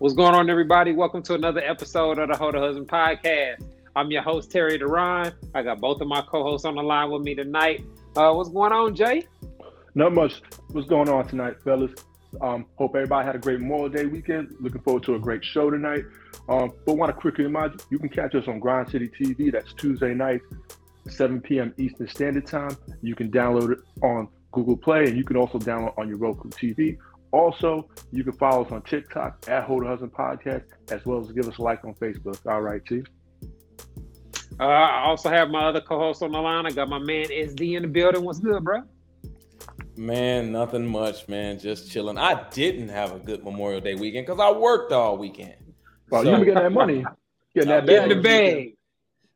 What's going on, everybody? Welcome to another episode of the Hold a Husband podcast. I'm your host, Terry Duran. I got both of my co hosts on the line with me tonight. Uh, what's going on, Jay? Not much. What's going on tonight, fellas? Um, hope everybody had a great Memorial Day weekend. Looking forward to a great show tonight. Um, but want to quickly remind you, you can catch us on Grind City TV. That's Tuesday night, 7 p.m. Eastern Standard Time. You can download it on Google Play, and you can also download on your Roku TV. Also, you can follow us on TikTok at Hold Husband Podcast, as well as give us a like on Facebook. All right, Chief. Uh, I also have my other co-host on the line. I got my man SD in the building. What's good, bro? Man, nothing much, man. Just chilling. I didn't have a good Memorial Day weekend because I worked all weekend. Well, so, you been getting that money, getting that bag. the bag.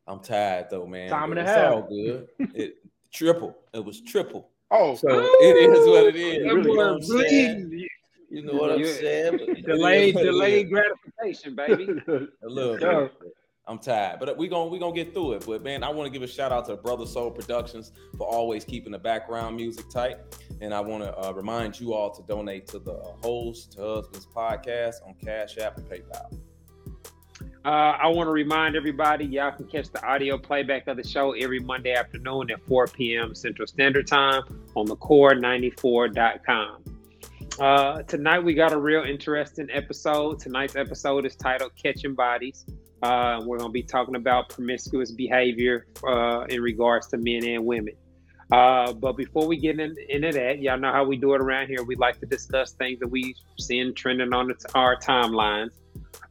I'm tired though, man. Time and a half. All good. It triple. It was triple. Oh, so it is what it is. Really, you know what, you know what I'm saying? delayed, delayed gratification, baby. a little bit. I'm tired, but we gonna we gonna get through it. But man, I want to give a shout out to Brother Soul Productions for always keeping the background music tight, and I want to uh, remind you all to donate to the Host to Husbands podcast on Cash App and PayPal. Uh, I want to remind everybody, y'all can catch the audio playback of the show every Monday afternoon at 4 p.m. Central Standard Time on the core94.com. Uh, tonight, we got a real interesting episode. Tonight's episode is titled Catching Bodies. Uh, we're going to be talking about promiscuous behavior uh, in regards to men and women. Uh, but before we get in, into that, y'all know how we do it around here. We like to discuss things that we seen trending on our timelines.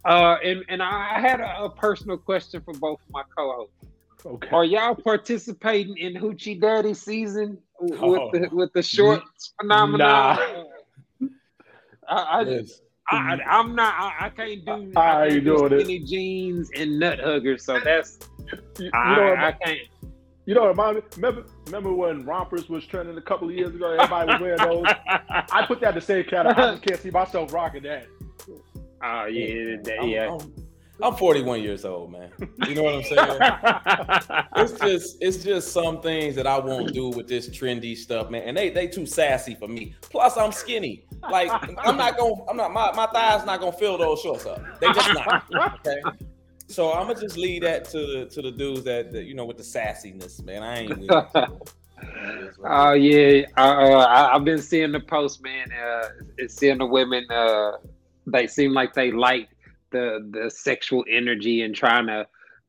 Uh, and and I had a, a, personal question for both of my co-hosts. Okay. Are y'all participating in Hoochie Daddy season with oh. the with the shorts phenomenon? Nah. I, I, yes. I, am not. I, I, can't do. I, can't do skinny it. jeans and nut huggers. So that's. You, you know, I, can't. You know, remember, remember, remember when rompers was trending a couple of years ago? Everybody was wearing those. I put that in the same category. I just can't see myself rocking that. Oh yeah, that, yeah. I'm, I'm, 41 years old, man. You know what I'm saying? it's just it's just some things that I won't do with this trendy stuff, man. And they they too sassy for me. Plus, I'm skinny. Like I'm not gonna I'm not my, my thighs not gonna fill those shorts up. They just not. Okay. So I'm gonna just leave that to the to the dudes that, that you know with the sassiness, man. I ain't. Oh yeah, uh, I, have been seeing the post, man. Uh, seeing the women uh, they seem like they like the the sexual energy and trying to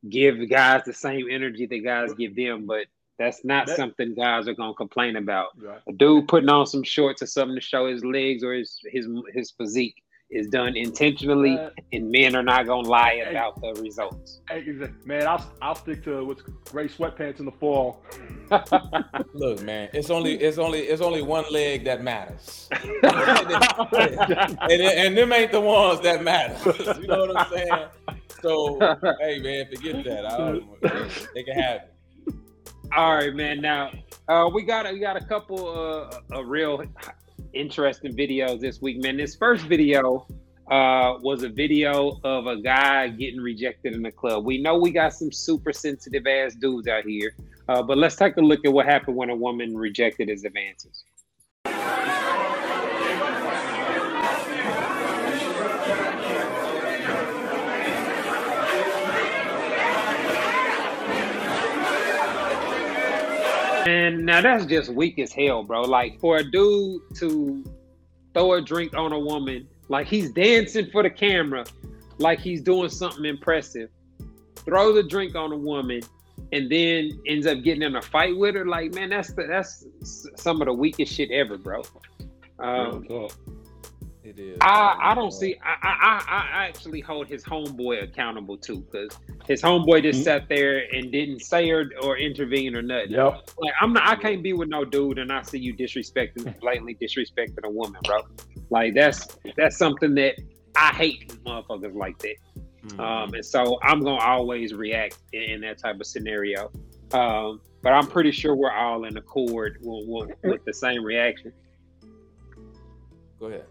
give guys the same energy that guys give them, but that's not that, something guys are gonna complain about. Right. A dude putting on some shorts or something to show his legs or his his his physique is done intentionally, uh, and men are not gonna lie about the results. Man, I'll I'll stick to what's gray sweatpants in the fall. Look, man, it's only it's only it's only one leg that matters, and, and, them ain't the ones that matter. you know what I'm saying? So, hey, man, forget that. I don't, they can have it. All right, man. Now uh, we got we got a couple uh, a real interesting videos this week, man. This first video uh, was a video of a guy getting rejected in the club. We know we got some super sensitive ass dudes out here, uh, but let's take a look at what happened when a woman rejected his advances. And now that's just weak as hell, bro. Like for a dude to throw a drink on a woman, like he's dancing for the camera, like he's doing something impressive. Throw the drink on a woman, and then ends up getting in a fight with her. Like, man, that's the, that's some of the weakest shit ever, bro. Um, it is. I, I don't see. I, I I actually hold his homeboy accountable too, because his homeboy just mm-hmm. sat there and didn't say or, or intervene or nothing. Yep. Like I'm not. I can't be with no dude and I see you disrespecting, blatantly disrespecting a woman, bro. Like that's that's something that I hate motherfuckers like that. Mm-hmm. Um, and so I'm gonna always react in, in that type of scenario. Um, but I'm pretty sure we're all in accord with, with, with the same reaction. Go ahead.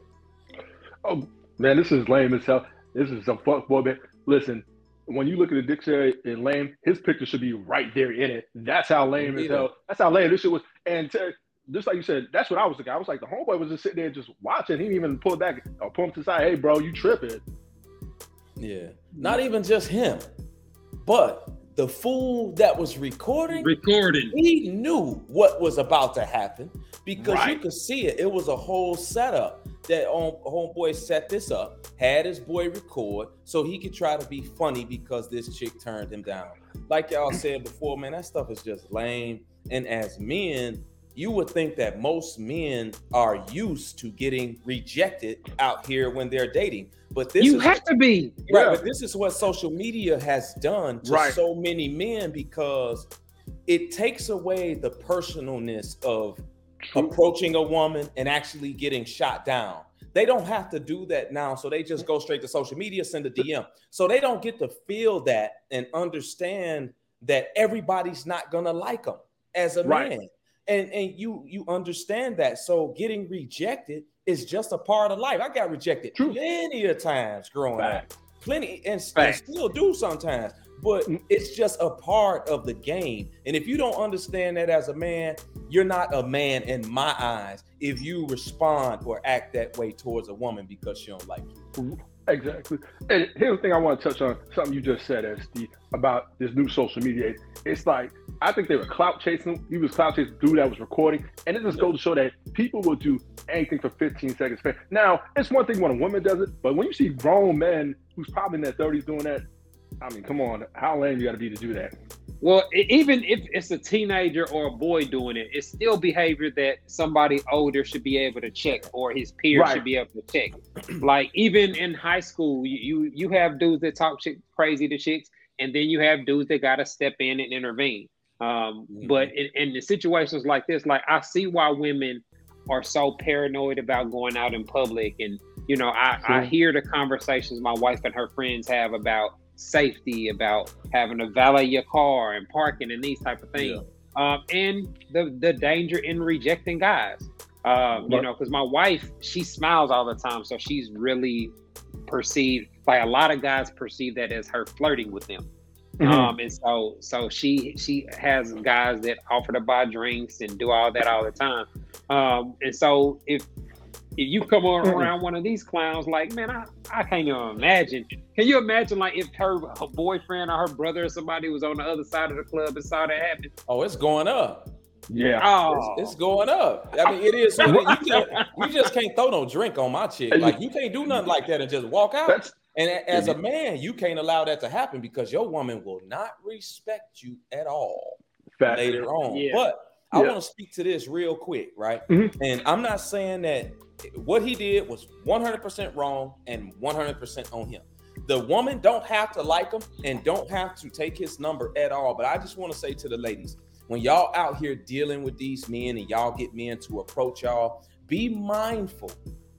Oh man, this is lame as hell. This is some fuck boy, man. Listen, when you look at the dictionary in lame, his picture should be right there in it. That's how lame as hell. That's how lame this shit was. And to, just like you said, that's what I was thinking. I was like, the homeboy was just sitting there just watching. He didn't even pull back or pull him to the side. Hey, bro, you tripping? Yeah. Not even just him, but the fool that was recording, recording, he knew what was about to happen because right. you could see it. It was a whole setup that homeboy set this up, had his boy record so he could try to be funny because this chick turned him down. Like y'all said before, man, that stuff is just lame. And as men, you would think that most men are used to getting rejected out here when they're dating. But this you is, have to be right. Yeah. But this is what social media has done to right. so many men because it takes away the personalness of True. approaching a woman and actually getting shot down. They don't have to do that now. So they just go straight to social media, send a DM. So they don't get to feel that and understand that everybody's not gonna like them as a right. man. And and you you understand that. So getting rejected is just a part of life. I got rejected True. plenty of times growing Fact. up. Plenty and, and still do sometimes but it's just a part of the game. And if you don't understand that as a man, you're not a man in my eyes if you respond or act that way towards a woman because she don't like you. Exactly. And here's the thing I want to touch on something you just said, SD, about this new social media. It's like I think they were clout chasing. He was clout chasing dude that was recording, and it just goes to show that people will do anything for 15 seconds. Now, it's one thing when a woman does it, but when you see grown men who's probably in their 30s doing that, I mean, come on, how lame you got to be to do that? Well, even if it's a teenager or a boy doing it, it's still behavior that somebody older should be able to check, or his peers right. should be able to check. like even in high school, you you have dudes that talk shit crazy to chicks, and then you have dudes that got to step in and intervene. Um, mm-hmm. But in, in the situations like this, like I see why women are so paranoid about going out in public, and you know, I, I hear the conversations my wife and her friends have about safety, about having to valet your car and parking and these type of things. Yeah. Um, and the the danger in rejecting guys. Um, you know, because my wife, she smiles all the time, so she's really perceived like a lot of guys perceive that as her flirting with them. Mm-hmm. Um, and so so she she has guys that offer to buy drinks and do all that all the time. Um, and so if if you come on around one of these clowns, like man, I, I can't even imagine. Can you imagine like if her, her boyfriend or her brother or somebody was on the other side of the club and saw that happen? Oh, it's going up. Yeah, oh. it's, it's, going up. I mean, it is. you, you, just can't throw no drink on my chick. Like you can't do nothing like that and just walk out. That's, and as a man, you can't allow that to happen because your woman will not respect you at all Fact. later on. Yeah. But I yeah. want to speak to this real quick, right? Mm-hmm. And I'm not saying that what he did was 100% wrong and 100% on him. The woman don't have to like him and don't have to take his number at all. But I just want to say to the ladies, when y'all out here dealing with these men and y'all get men to approach y'all, be mindful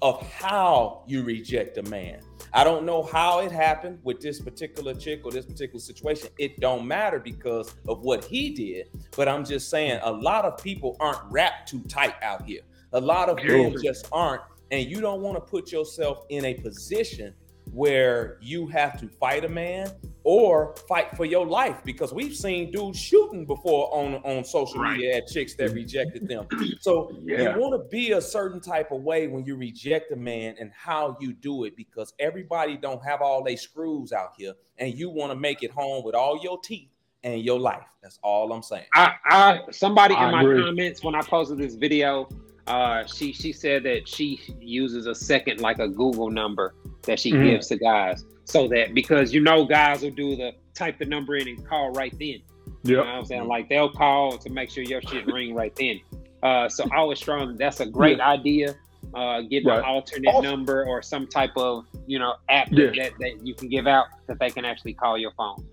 of how you reject a man. I don't know how it happened with this particular chick or this particular situation. It don't matter because of what he did. But I'm just saying a lot of people aren't wrapped too tight out here. A lot of people just aren't. And you don't want to put yourself in a position where you have to fight a man or fight for your life because we've seen dudes shooting before on on social right. media at chicks that rejected them. So yeah. you want to be a certain type of way when you reject a man and how you do it because everybody don't have all they screws out here and you want to make it home with all your teeth and your life. That's all I'm saying. I, I somebody I in agree. my comments when I posted this video uh, she she said that she uses a second like a Google number that she mm-hmm. gives to guys, so that because you know guys will do the type the number in and call right then. Yeah, you know what I'm saying like they'll call to make sure your shit ring right then. Uh, so I was strong. That's a great yeah. idea. Uh, getting right. an alternate number or some type of you know app yeah. that, that you can give out that they can actually call your phone.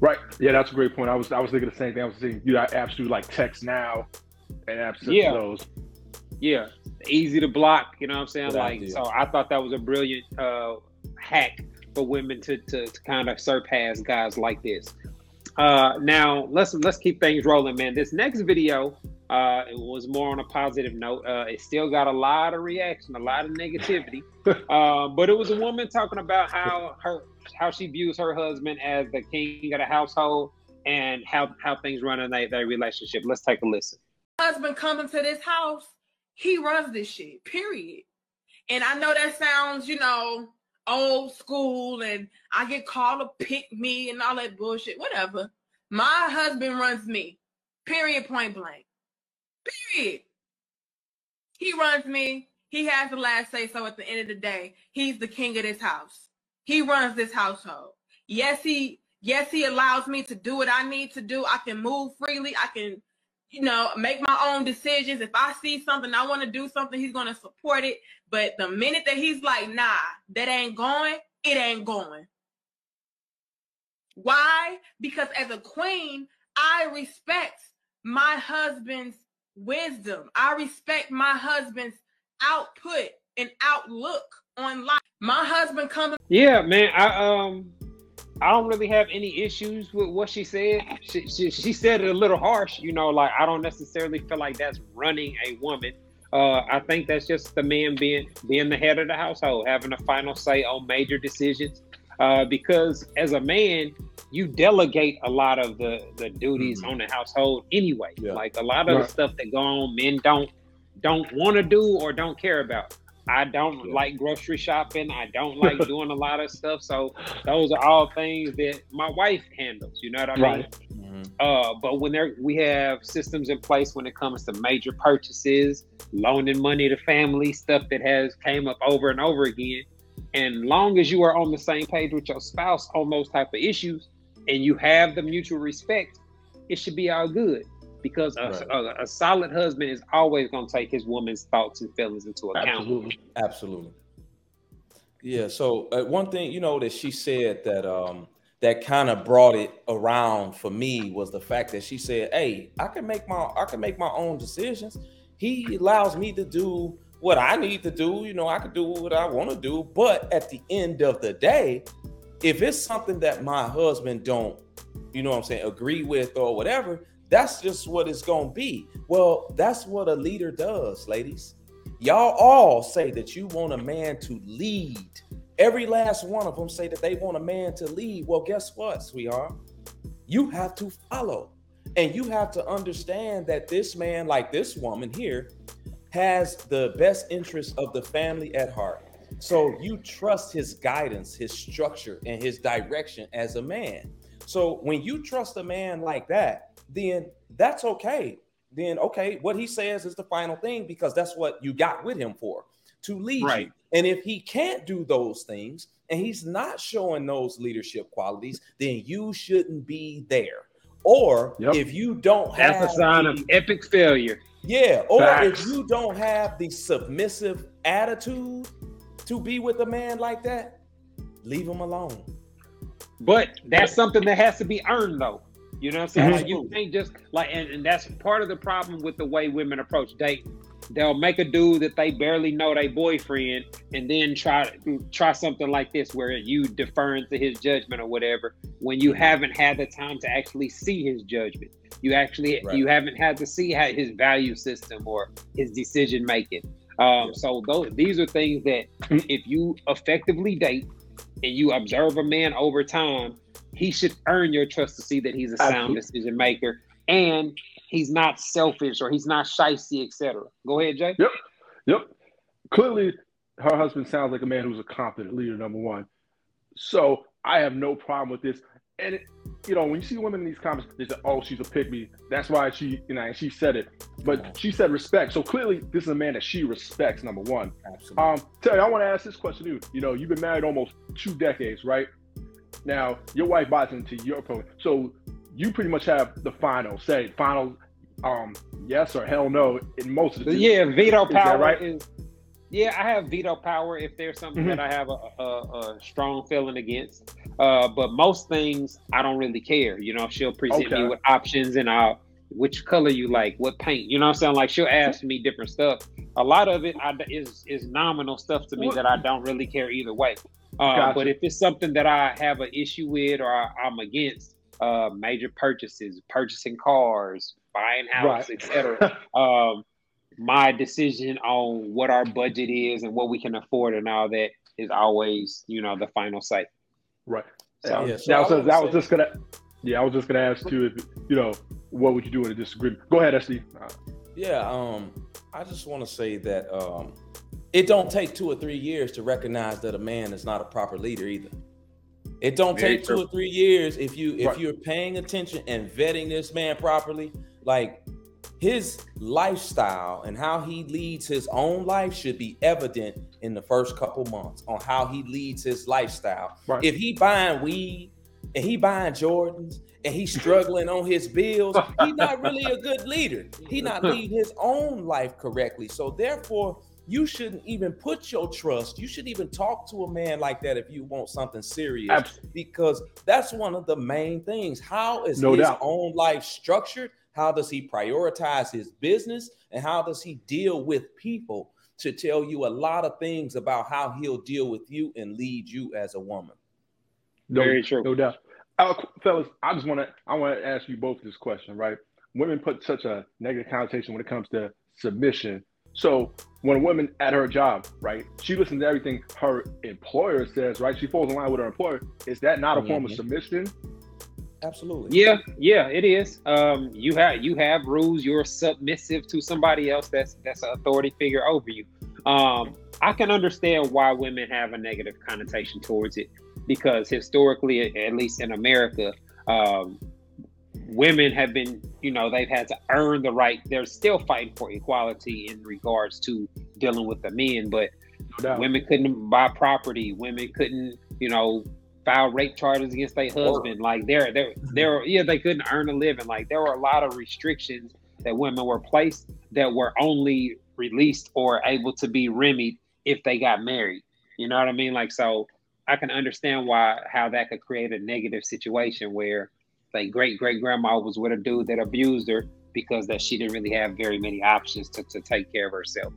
Right. Yeah, that's a great point. I was I was thinking the same thing. I was thinking you got apps do like text now and apps yeah. those yeah, easy to block. You know what I'm saying? Good like, idea. so I thought that was a brilliant uh, hack for women to, to, to kind of surpass guys like this. Uh, now let's let's keep things rolling, man. This next video uh, it was more on a positive note. Uh, it still got a lot of reaction, a lot of negativity. uh, but it was a woman talking about how her how she views her husband as the king of the household and how how things run in their, their relationship. Let's take a listen. Husband coming to this house he runs this shit, period. And I know that sounds, you know, old school and I get called to pick me and all that bullshit. Whatever. My husband runs me. Period. Point blank. Period. He runs me. He has the last say so at the end of the day. He's the king of this house. He runs this household. Yes, he yes, he allows me to do what I need to do. I can move freely. I can, you know, make my own decisions. If I see something, I want to do something, he's gonna support it. But the minute that he's like, nah, that ain't going, it ain't going. Why? Because as a queen, I respect my husband's wisdom. I respect my husband's output and outlook on life. My husband comes. Yeah, man. I um, I don't really have any issues with what she said. She, she, she said it a little harsh, you know. Like I don't necessarily feel like that's running a woman. Uh, I think that's just the man being being the head of the household, having a final say on major decisions. Uh, because as a man, you delegate a lot of the the duties mm-hmm. on the household anyway. Yeah. Like a lot of right. the stuff that go on, men don't don't want to do or don't care about. I don't like grocery shopping. I don't like doing a lot of stuff. So those are all things that my wife handles. You know what I mean? Right. Mm-hmm. Uh, but when there we have systems in place when it comes to major purchases, loaning money to family, stuff that has came up over and over again. And long as you are on the same page with your spouse on those type of issues, and you have the mutual respect, it should be all good. Because a, right. a, a solid husband is always going to take his woman's thoughts and feelings into account. Absolutely, absolutely. Yeah. So uh, one thing you know that she said that um, that kind of brought it around for me was the fact that she said, "Hey, I can make my I can make my own decisions. He allows me to do what I need to do. You know, I can do what I want to do. But at the end of the day, if it's something that my husband don't, you know what I'm saying, agree with or whatever, that's just what it's going to be. Well, that's what a leader does, ladies. Y'all all say that you want a man to lead. Every last one of them say that they want a man to lead. Well, guess what, sweetheart? You have to follow. And you have to understand that this man, like this woman here, has the best interest of the family at heart. So you trust his guidance, his structure, and his direction as a man. So when you trust a man like that, then that's okay. Then okay, what he says is the final thing because that's what you got with him for to lead right. you. And if he can't do those things and he's not showing those leadership qualities, then you shouldn't be there. Or yep. if you don't have that's a sign the, of epic failure. Yeah, or Facts. if you don't have the submissive attitude to be with a man like that, leave him alone. But that's something that has to be earned, though. You know what I'm saying? Mm-hmm. Like you can't just like, and, and that's part of the problem with the way women approach dating. They'll make a dude that they barely know their boyfriend, and then try try something like this where you deferring to his judgment or whatever. When you haven't had the time to actually see his judgment, you actually right. you haven't had to see how his value system or his decision making. Um, so those these are things that if you effectively date and you observe a man over time, he should earn your trust to see that he's a sound decision maker and he's not selfish or he's not shisty, etc. Go ahead, Jay. Yep, yep. Clearly, her husband sounds like a man who's a competent leader. Number one, so I have no problem with this and it, you know, when you see women in these comments, they say, "Oh, she's a pick me." That's why she, you know, and she said it. But she said respect. So clearly, this is a man that she respects. Number one. Absolutely. Um, Terry, I want to ask this question to you. You know, you've been married almost two decades, right? Now, your wife buys into your program, so you pretty much have the final say, final, um, yes or hell no in most of the. Yeah, veto power right? is yeah, I have veto power if there's something mm-hmm. that I have a, a, a, strong feeling against. Uh, but most things I don't really care. You know, she'll present okay. me with options and I'll which color you like, what paint. You know what I'm saying? Like she'll ask me different stuff. A lot of it I, is is nominal stuff to me what? that I don't really care either way. Uh, gotcha. But if it's something that I have an issue with or I, am against, uh, major purchases, purchasing cars, buying houses, right. etc. um, my decision on what our budget is and what we can afford and all that is always, you know, the final say. Right. So, yeah, so that, was, that was just gonna yeah, I was just gonna ask too if you know, what would you do in a disagreement? Go ahead, SD. Yeah, um, I just want to say that um it don't take two or three years to recognize that a man is not a proper leader either. It don't Very take true. two or three years if you if Right. you're paying attention and vetting this man properly. Like his lifestyle and how he leads his own life should be evident in the first couple months on how he leads his lifestyle. Right. If he buying weed and he buying Jordans and he's struggling on his bills, he's not really a good leader. He not lead his own life correctly. So therefore, you shouldn't even put your trust. You should even talk to a man like that if you want something serious Abs- because that's one of the main things. How is No his doubt. own life structured? How does he prioritize his business? And how does he deal with people to tell you a lot of things about how he'll deal with you and lead you as a woman? No, Very true. No doubt. Uh, fellas, I just want to I want to ask you both this question, right? Women put such a negative connotation when it comes to submission. So when a woman at her job, right, she listens to everything her employer says, right? She falls in line with her employer. Is that not a form of Mhm. submission? Absolutely. Yeah, yeah, it is. Um, you have you have rules. You're submissive to somebody else that's that's an authority figure over you. Um, I can understand why women have a negative connotation towards it because historically, at least in America, um, women have been, you know, they've had to earn the right. They're still fighting for equality in regards to dealing with the men, but No women couldn't buy property. Women couldn't, you know, file rape charges against their husband. Like there, there, mm-hmm. there. Yeah, they couldn't earn a living. Like there were a lot of restrictions that women were placed that were only released or able to be remedied if they got married. You know what I mean? Like so, I can understand why how that could create a negative situation where, like, great great grandma was with a dude that abused her because that she didn't really have very many options to, to take care of herself.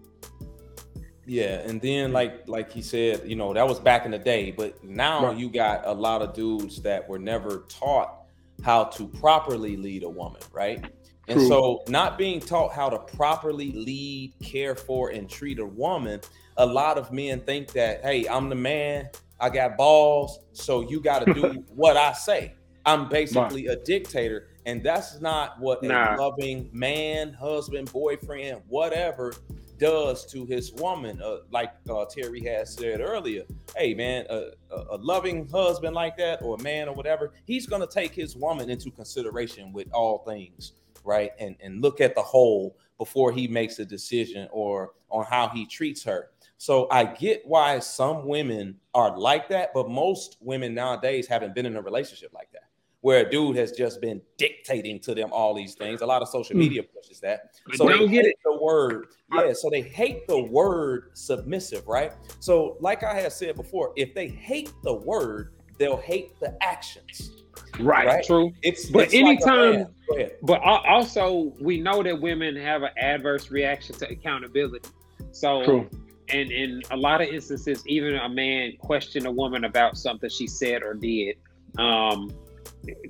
Yeah, and then like like he said, you know, that was back in the day, but now Right. you got a lot of dudes that were never taught how to properly lead a woman, right? And True. so not being taught how to properly lead, care for and treat a woman, a lot of men think that, "Hey, I'm the man, I got balls, so you got to do what I say." I'm basically a dictator, and that's not what Nah. a loving man, husband, boyfriend, whatever does to his woman. Uh, like uh, Terry has said earlier, hey man, a, loving husband like that, or a man or whatever, he's gonna take his woman into consideration with all things, right? And and look at the whole before he makes a decision or on how he treats her. So I get why some women are like that, but most women nowadays haven't been in a relationship like that. Where a dude has just been dictating to them all these things. A lot of social Hmm. media pushes that. So they they get hate the word. Yeah, so they hate the word submissive, right? So, like I had said before, if they hate the word, they'll hate the actions. Right. Right. True. It's But it's anytime- man. Go ahead. But also, we know that women have an adverse reaction to accountability. So, True. and in a lot of instances, even a man question a woman about something she said or did, um,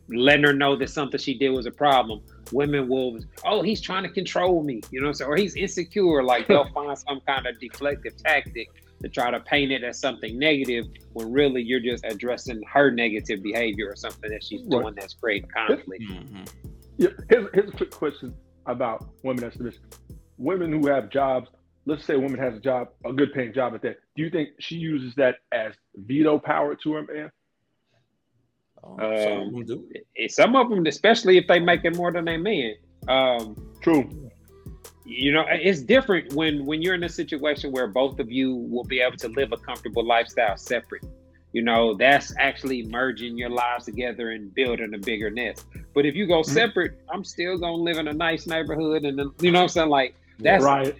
letting her know that something she did was a problem. Women will, oh, he's trying to control me, you know, what I'm saying? or he's insecure. Like they'll find some kind of deflective tactic to try to paint it as something negative when really you're just addressing her negative behavior or something that she's Right. doing that's creating conflict. Mhm. Yeah, here's, here's a quick question about women as submission. Women who have jobs, let's say a woman has a job, a good paying job at that. Do you think she uses that as veto power to her man? Um, some of them do. Some of them, especially if they making more than they man, um, True. you know, it's different when when you're in a situation where both of you will be able to live a comfortable lifestyle separate. You know, that's actually merging your lives together and building a bigger nest. But if you go Mhm. separate, I'm still gonna live in a nice neighborhood, and then, you know what I'm saying? Like that's right.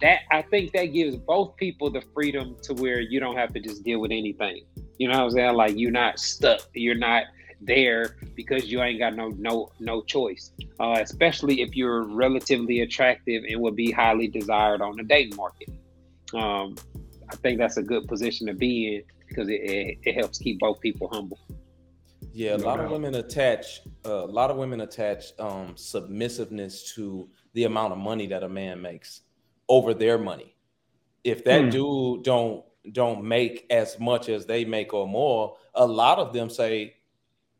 that. I think that gives both people the freedom to where you don't have to just deal with anything. You know what I'm saying? Like you're not stuck. You're not there because you ain't got no no no choice. Uh, especially if you're relatively attractive and would be highly desired on the dating market. Um, I think that's a good position to be in because it, it, it helps keep both people humble. Yeah, a No lot of women attach uh, a lot of women attach um, submissiveness to the amount of money that a man makes over their money. If that Hmm. dude don't don't make as much as they make or more, a lot of them say,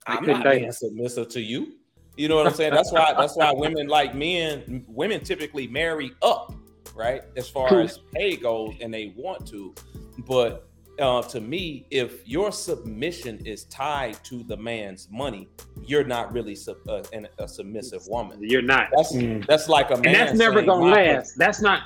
"I'm couldn't not date being submissive to you." You know what I'm saying? That's why that's why women like men. Women typically marry up right? As far True. as pay goes, and they want to, but uh, to me, if your submission is tied to the man's money, you're not really sub- uh, an, a submissive woman. You're not. That's Mm. that's like a man. and that's never saying, gonna "My last. That's not.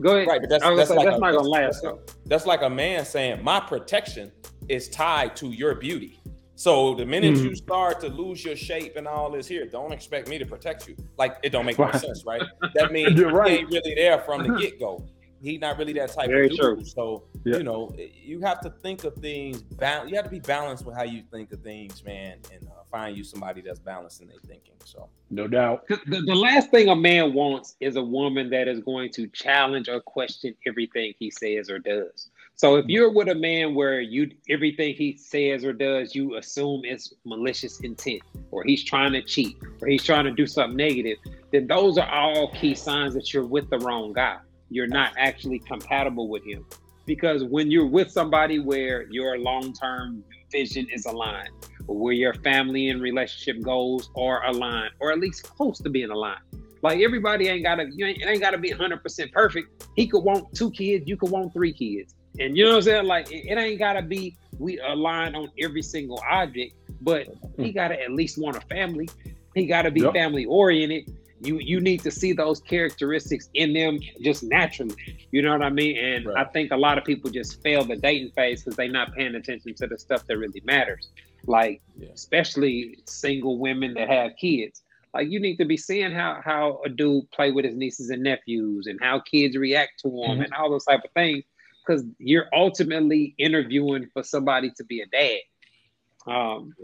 Go ahead. Right, but that's that's, like that's a- not gonna that's- last though. That's like a man saying, "My protection is tied to your beauty." So the minute Mhm. you start to lose your shape and all this here, don't expect me to protect you. Like it don't make no Right. sense, right? That means You're right. ain't really there from the get go. He's not really that type Very of dude. true. So Yeah. you know, you have to think of things. Ba- you have to be balanced with how you think of things, man, and uh, find you somebody that's balanced in their thinking. So No doubt. The, the last thing a man wants is a woman that is going to challenge or question everything he says or does. So if you're with a man where you everything he says or does, you assume it's malicious intent, or he's trying to cheat, or he's trying to do something negative, then those are all key signs that you're with the wrong guy. You're not actually compatible with him. Because when you're with somebody where your long-term vision is aligned, or where your family and relationship goals are aligned, or at least close to being aligned. Like everybody ain't gotta, you ain't, ain't gotta be 100% perfect. He could want two kids, you could want three kids, and you know what I'm saying. Like it, it ain't gotta be we aligned on every single object, but he mm. gotta at least want a family. He gotta be Yep. family oriented. You you need to see those characteristics in them just naturally. You know what I mean? And Right. I think a lot of people just fail the dating phase because they're not paying attention to the stuff that really matters. Like Yeah. especially single women that have kids. Like you need to be seeing how how a dude play with his nieces and nephews and how kids react to him Mhm. and all those type of things because you're ultimately interviewing for somebody to be a dad. Um,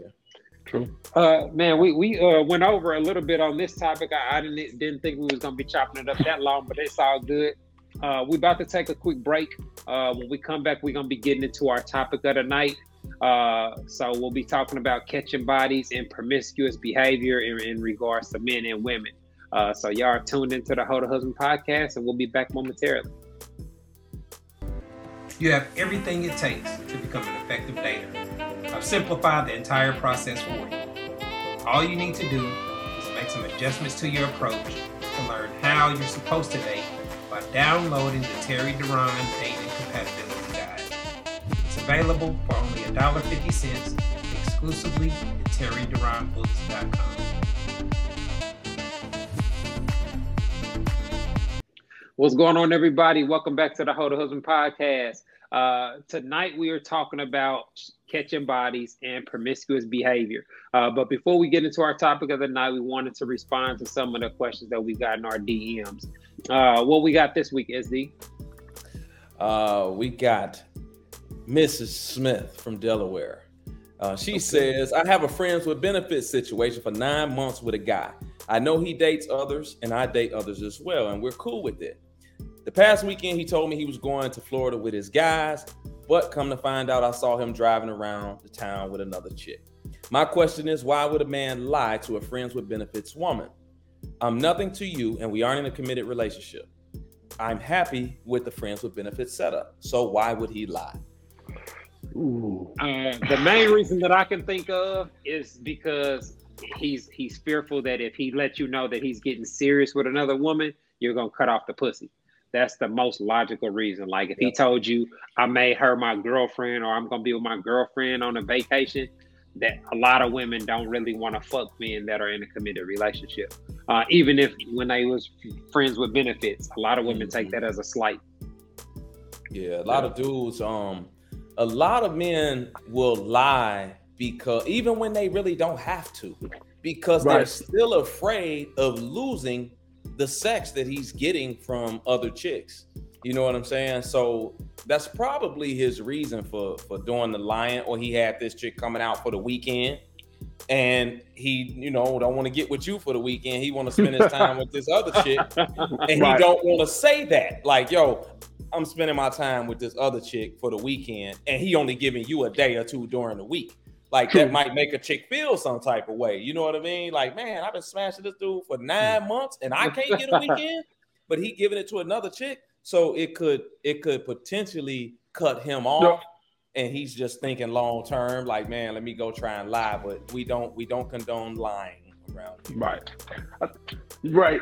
True. uh, man, we we uh, went over a little bit on this topic. I, I didn't didn't think we was gonna be chopping it up that long, but it's all good. Uh, we about to take a quick break. Uh, when we come back, we're gonna be getting into our topic of the night. Uh, so we'll be talking about catching bodies and promiscuous behavior in, in regards to men and women. Uh, so y'all are tuned into the Hold a Husband podcast, and we'll be back momentarily. You have everything it takes to become an effective dater. I've simplified the entire process for you. All you need to do is make some adjustments to your approach to learn how you're supposed to date by downloading the Terry Duran Dating Compatibility Guide. It's available for only $1.50 exclusively at terryduranbooks.com. What's going on, everybody? Welcome back to the Hold a Husband podcast. Uh, tonight we are talking about catching bodies and promiscuous behavior. Uh, but before we get into our topic of the night, we wanted to respond to some of the questions that we got in our DMs. Uh, what we got this week, SD? Uh, we got Mrs. Smith from Delaware. Uh, she says, I have a friends with benefits situation for nine months with a guy. I know he dates others and I date others as well, and we're cool with it. The past weekend, he told me he was going to Florida with his guys, but come to find out, I saw him driving around the town with another chick. My question is, why would a man lie to a friends with benefits woman? I'm nothing to you, and we aren't in a committed relationship. I'm happy with the friends with benefits setup. So why would he lie? Ooh. Uh, the main reason that I can think of is because he's he's fearful that if he lets you know that he's getting serious with another woman, you're gonna cut off the pussy. That's the most logical reason. Like if he told you I made her my girlfriend or I'm gonna be with my girlfriend on a vacation, that a lot of women don't really want to fuck men that are in a committed relationship. Uh, even if when they was friends with benefits, a lot of women take that as a slight. Yeah, a lot of dudes, um, a lot of men will lie because even when they really don't have to, because they're still afraid of losing the sex that he's getting from other chicks. You know what I'm saying? So that's probably his reason for for doing the lion, or he had this chick coming out for the weekend. And he, you know, don't want to get with you for the weekend. He want to spend his time with this other chick, and he don't want to say that. Like, yo, I'm spending my time with this other chick for the weekend, and he only giving you a day or two during the week. Like that might make a chick feel some type of way. You know what I mean? Like, man, I've been smashing this dude for nine mm. months, and I can't get a weekend, but he giving it to another chick, so it could it could potentially cut him off. And he's just thinking long term, like, man, let me go try and lie. But we don't we don't condone lying around. here. Right. Uh, right.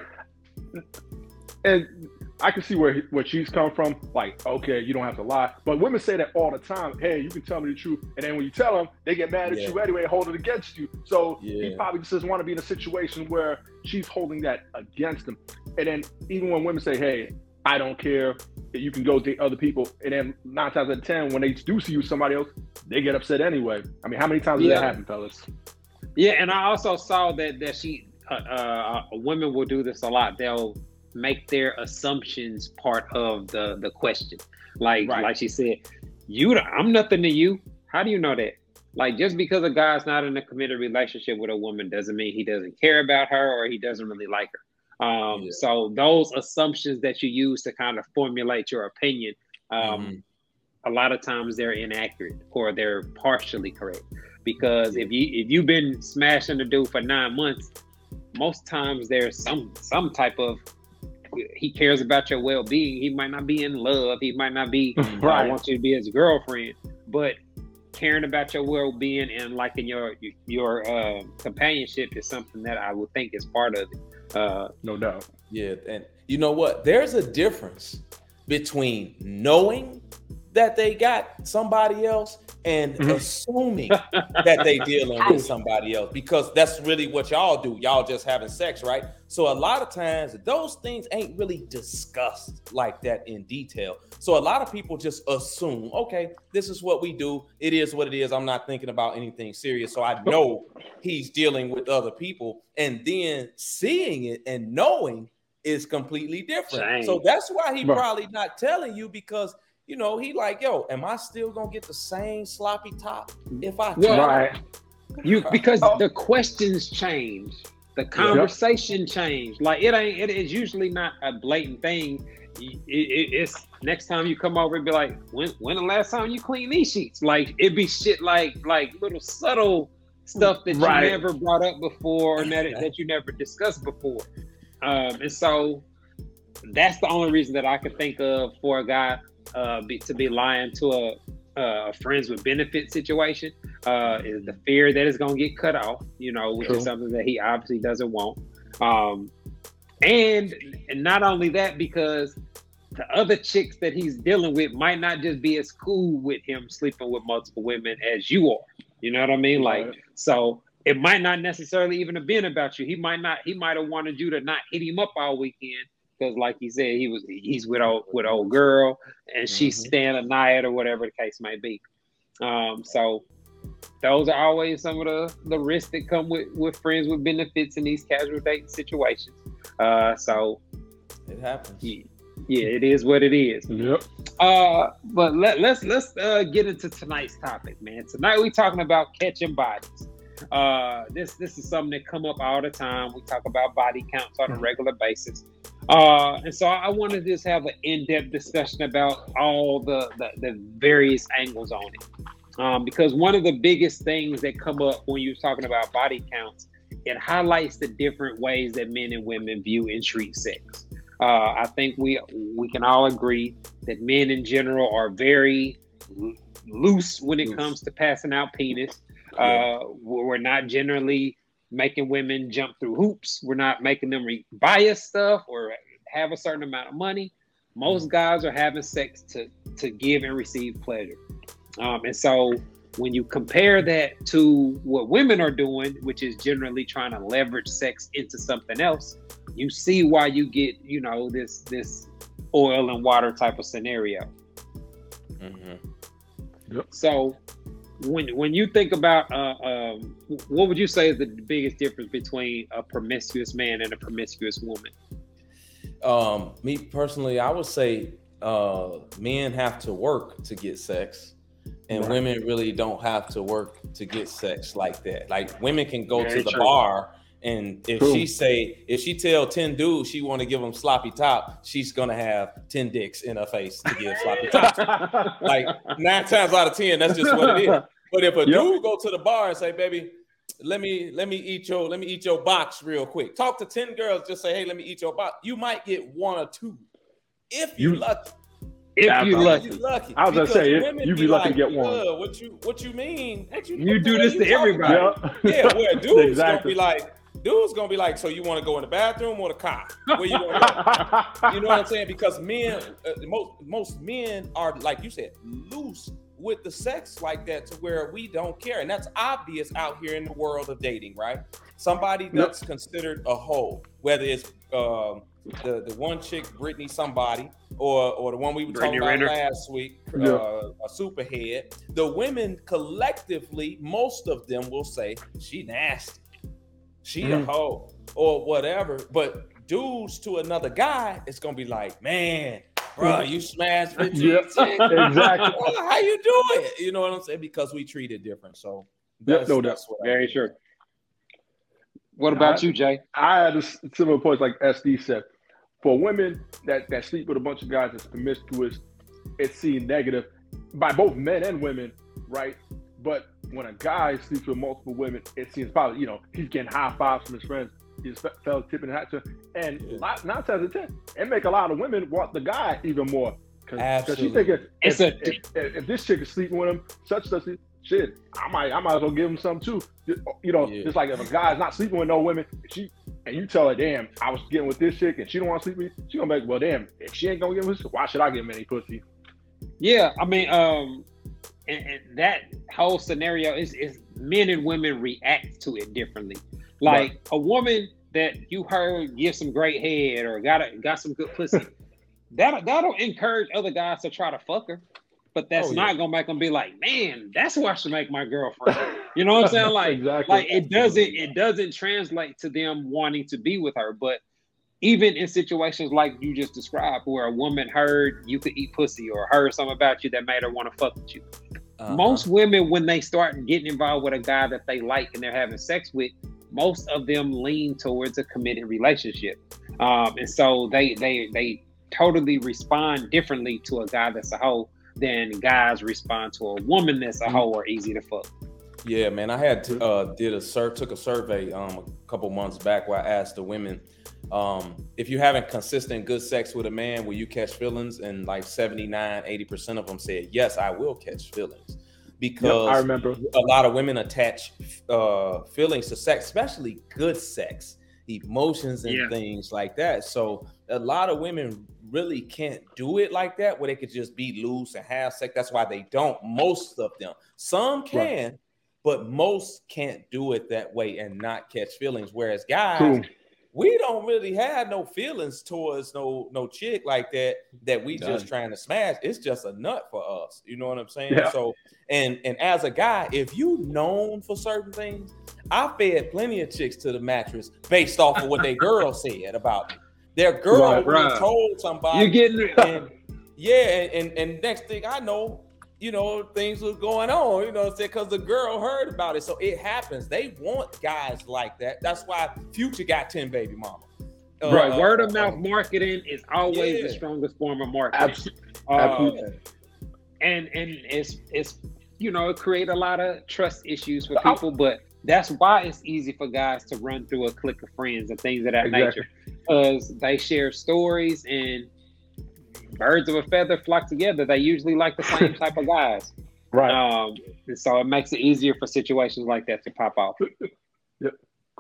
And I can see where where she's come from. Like, okay, you don't have to lie. But women say that all the time. Hey, you can tell me the truth, and then when you tell them, they get mad at Yeah. you anyway, hold it against you. So Yeah. he probably just doesn't want to be in a situation where she's holding that against him. And then even when women say, "Hey, I don't care," you can go date other people, and then nine times out of ten, when they do see you with somebody else, they get upset anyway. I mean, how many times does Yeah. that happen, fellas? Yeah, and I also saw that that she uh, uh, women will do this a lot. They'll make their assumptions part of the the question. Like Right. like she said, you I'm nothing to you. How do you know that? Like just because a guy's not in a committed relationship with a woman doesn't mean he doesn't care about her or he doesn't really like her. Um, Yeah. So those assumptions that you use to kind of formulate your opinion, um, Mhm. a lot of times they're inaccurate or they're partially correct because if you if you've been smashing the dude for nine months most times there's some some type of he cares about your well-being he might not be in love he might not be I want you to be his girlfriend but caring about your well-being and liking your your uh, companionship is something that I would think is part of it uh, No doubt. Yeah, and you know what? There's a difference between knowing that they got somebody else and Mhm. assuming that they dealing with somebody else because that's really what y'all do. Y'all just having sex, right? So a lot of times those things ain't really discussed like that in detail. So a lot of people just assume, okay, this is what we do. It is what it is. I'm not thinking about anything serious. So I know he's dealing with other people and then seeing it and knowing is completely different. Shame. So that's why he Right. probably not telling you because you know he like, yo, am I still gonna get the same sloppy top if I Well, Right. You because Oh. the questions change, the conversation change. Like it ain't. It is usually not a blatant thing. It, it- it's next time you come over and be like, when when the last time you clean these sheets? Like it be shit like like little subtle stuff that Right. you never brought up before or that that you never discussed before. Um, and so that's the only reason that I could think of for a guy uh, be, to be lying to a, a friends with benefit situation uh, is the fear that it's going to get cut off, you know, which True. is something that he obviously doesn't want. Um, and, and not only that, because the other chicks that he's dealing with might not just be as cool with him sleeping with multiple women as you are. You know what I mean? Like, Right. so it might not necessarily even have been about you. He might not. He might have wanted you to not hit him up all weekend because, like he said, he was he's with old with old girl and she's Mhm. staying a night or whatever the case may be. Um, so those are always some of the the risks that come with with friends with benefits in these casual dating situations. Uh, so it happens. yeah, yeah, it is what it is. Yep. Uh, but let, let's let's uh, get into tonight's topic, man. Tonight we're talking about catching bodies. Uh, this this is something that come up all the time. We talk about body counts on a regular basis. Uh, and so I want to just have an in-depth discussion about all the, the, the various angles on it. Um, because one of the biggest things that come up when you're talking about body counts, it highlights the different ways that men and women view and treat sex. Uh, I think we we can all agree that men in general are very loose when it comes to passing out penis. Uh, we're not generally making women jump through hoops. We're not making them re- buy us stuff or have a certain amount of money. Most guys are having sex to to give and receive pleasure. Um, and so when you compare that to what women are doing, which is generally trying to leverage sex into something else, you see why you get, you know, this this oil and water type of scenario. Mhm. So when when you think about uh, um, what would you say is the biggest difference between a promiscuous man and a promiscuous woman? Um, me personally, I would say uh, men have to work to get sex, and Right. women really don't have to work to get sex like that. Like women can go Very to the true. bar, and if True. she say if she tell ten dudes she want to give them sloppy top, she's gonna have ten dicks in her face to give sloppy top. like nine times out of ten, that's just what it is. But if a Yep. dude go to the bar and say, "Baby, let me let me eat your let me eat your box real quick," talk to ten girls, just say, "Hey, let me eat your box." You might get one or two, if you You- lucky. If Yeah, you lucky, You lucky. I was gonna say, women you be lucky to get one. What you what you mean? What You do this you to everybody. about?" Yeah, where dudes Exactly. gonna be like, dudes gonna be like, so you want to go in the bathroom or the car? Where you gonna go? you know what I'm saying? Because men, uh, most most men are like you said, loose with the sex like that to where we don't care, and that's obvious out here in the world of dating, right? Somebody that's considered a hoe, whether it's um, the the one chick, Brittany, somebody, or or the one we were Brittany talking about last week, yeah. uh, a superhead. The women collectively, most of them will say she nasty, she mm. a hoe, or whatever. But dudes to another guy, it's gonna be like, man, bro, you smashed 15 yep. exactly. How you do it? You know what I'm saying? Because we treat it different. So that's, no, that's what very sure. What about I, you, Jay? I had a similar points like SD said for women that, that sleep with a bunch of guys that's promiscuous, it's seen negative by both men and women, right? But when a guy sleeps with multiple women, it seems probably, you know, he's getting high fives from his friends. He's felt tipping the hat to And yeah. nine times out of ten, it make a lot of women want the guy even more. Because she's thinking, if, a, if, if, if, this chick is sleeping with him, such such shit, I might I might as well give him some too. You know, yeah. just like if a guy's not sleeping with no women, she and you tell her, damn, I was getting with this chick and she don't want to sleep with me, she gonna be like, well, damn, if she ain't gonna give me why should I give him any pussy? Yeah, I mean, um, and, and that whole scenario is is men and women react to it differently. Like right. a woman that you heard give some great head or got a, got some good pussy, that that'll encourage other guys to try to fuck her but that's oh, yeah. not gonna make them be like, man, that's who I should make my girlfriend. You know what I'm saying? Like, exactly. like it doesn't it doesn't translate to them wanting to be with her. But even in situations like you just described, where a woman heard you could eat pussy or heard something about you that made her want to fuck with you. Uh-huh. Most women, when they start getting involved with a guy that they like and they're having sex with, most of them lean towards a committed relationship, um, and so they they they totally respond differently to a guy that's a hoe than guys respond to a woman that's a mm-hmm. hoe or easy to fuck. Yeah, man. I had to, uh, did a sur- took a survey um, a couple months back where I asked the women um, if you're having consistent good sex with a man, will you catch feelings? And like 79, 80% of them said, yes, I will catch feelings. Because yep, I remember a lot of women attach uh, feelings to sex, especially good sex, emotions and yeah. things like that. So a lot of women really can't do it like that where they could just be loose and have sex. That's why they don't. Most of them. Some can, right. but most can't do it that way and not catch feelings. Whereas guys, cool. We don't really have no feelings towards no no chick like that that we Done. just trying to smash. It's just a nut for us. You know what I'm saying? Yeah. So and and as a guy, if you known for certain things, I fed plenty of chicks to the mattress based off of what their girl said about me. Their girl right, right. told somebody. You getting? And, yeah, and, and next thing I know, you know, things was going on, you know, because the girl heard about it. So it happens. They want guys like that. That's why Future got 10 baby mama. Uh, right. Word of mouth marketing is always yeah. the strongest form of marketing. Absolutely. Uh, Absolutely. And and it's it's you know, it create a lot of trust issues for people, but that's why it's easy for guys to run through a clique of friends and things of that exactly. nature because they share stories and birds of a feather flock together. They usually like the same type of guys. Right. Um, so it makes it easier for situations like that to pop off. yeah.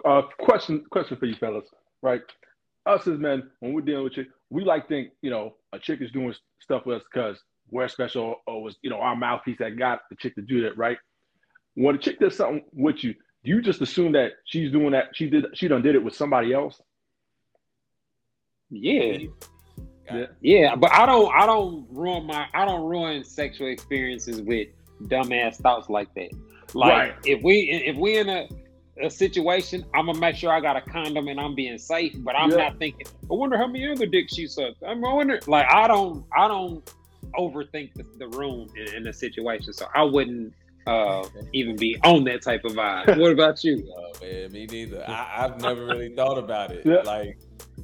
Uh, question question for you fellas, right? Us as men, when we're dealing with you, we like think, you know, a chick is doing stuff with us because we're special or was, you know, our mouthpiece that got the chick to do that, right? When a chick does something with you, do you just assume that she's doing that? She did. She done did it with somebody else. Yeah. Yeah. yeah, but I don't I don't ruin my I don't ruin sexual experiences with dumbass thoughts like that. Like right. if we if we in a a situation, I'm gonna make sure I got a condom and I'm being safe. But I'm yeah. not thinking. I wonder how many other dicks she sucked. I'm wonder like I don't I don't overthink the, the room in, in the situation. So I wouldn't uh, even be on that type of vibe. what about you? Oh man, me neither. I, have never really thought about it. Yeah. Like,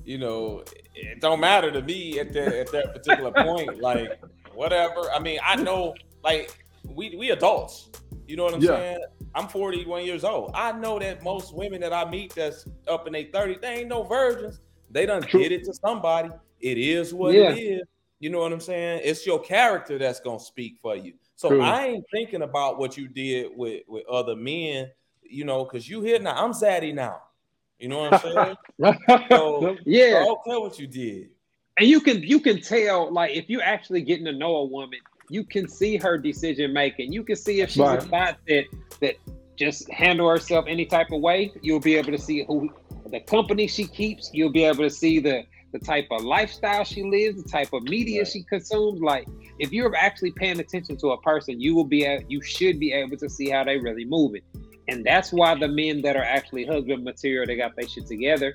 you know, it don't matter to me at that at that particular point. Like, whatever. I mean, I know, like, we we adults. You know what I'm yeah. saying? I'm 41 years old. I know that most women that I meet that's up in their 30s, they ain't no virgins. They done True. did it to somebody. It is what yeah. it is. You know what I'm saying? It's your character that's gonna speak for you. So True. I ain't thinking about what you did with with other men, you know, because you here now. I'm zaddy now. You know what I'm saying? so, yeah, I don't care what you did. and you can you can tell like if you're actually getting to know a woman, you can see her decision making. You can see if she's Right. a thought that that just handle herself any type of way. You'll be able to see who the company she keeps. You'll be able to see the the type of lifestyle she lives, the type of media Right. she consumes. Like if you're actually paying attention to a person, you will be a, you should be able to see how they really moving. And that's why the men that are actually husband material, they got their shit together.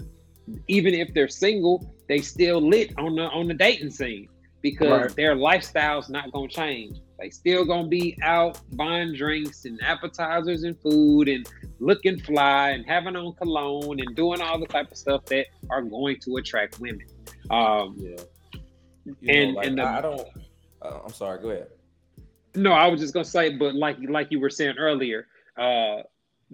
Even if they're single, they still lit on the on the dating scene because Right. their lifestyle's not gonna change. They still gonna be out buying drinks and appetizers and food and looking fly and having on cologne and doing all the type of stuff that are going to attract women. Um, Yeah. You And- know, like, and the- I don't. Uh, I'm sorry. Go ahead. No, I was just gonna say, but like like you were saying earlier, uh,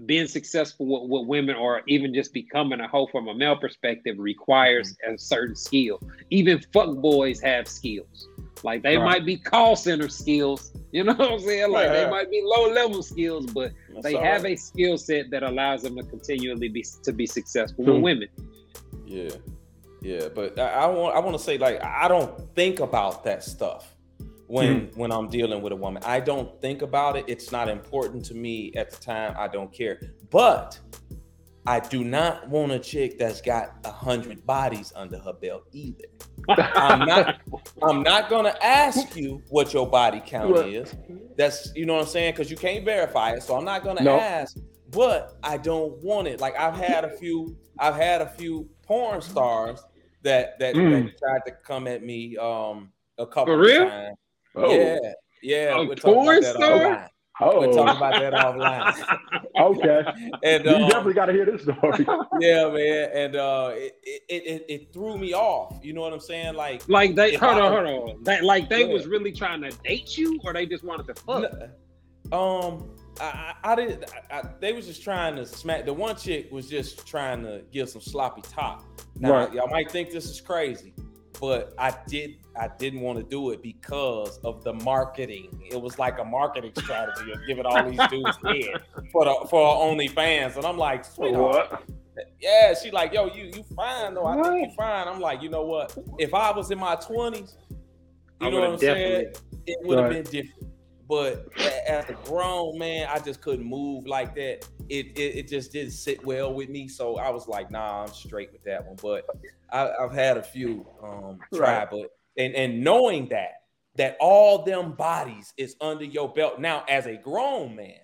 being successful with, with women or even just becoming a hoe from a male perspective requires mm-hmm. a certain skill. Even fuck boys have skills. Like they Right. might be call center skills, you know what I'm saying? Like Yeah. they might be low level skills, but That's they have right. a skill set that allows them to continually be to be successful with women. Yeah, yeah, but I, I want I want to say like I don't think about that stuff when Hmm. when I'm dealing with a woman. I don't think about it. It's not important to me at the time. I don't care. But I do not want a chick that's got a hundred bodies under her belt either. I'm not. I'm not gonna ask you what your body count Well- is. That's you know what I'm saying because you can't verify it. So I'm not gonna No. ask. But I don't want it. Like I've had a few. I've had a few porn stars that that, Mm. that tried to come at me um a couple For real? of times. Oh, Yeah, yeah. A we're porn star? offline. We're talking oh, about that offline. okay. And You um, definitely got to hear this story. yeah, man. And uh, it, it, it it threw me off. You know what I'm saying? Like Like they If hold I- on, hold on. That like they Go was really trying to date you or they just wanted to fuck. N- Um, I, I, I didn't. I, I, they was just trying to smack. The one chick was just trying to give some sloppy top. Now, Right. y'all might think this is crazy, but I did. I didn't want to do it because of the marketing. It was like a marketing strategy of giving all these dudes head for the for our OnlyFans, and I'm like, sweetheart, what? yeah. She like, yo, you you fine though. I think you fine. I'm like, you know what? If I was in my 20s, I you know what I'm saying? It would have been different. But as a grown man, I just couldn't move like that. It, it it just didn't sit well with me. So I was like, nah, I'm straight with that one. But I, I've had a few um try, Right. but and and knowing that that all them bodies is under your belt now as a grown man,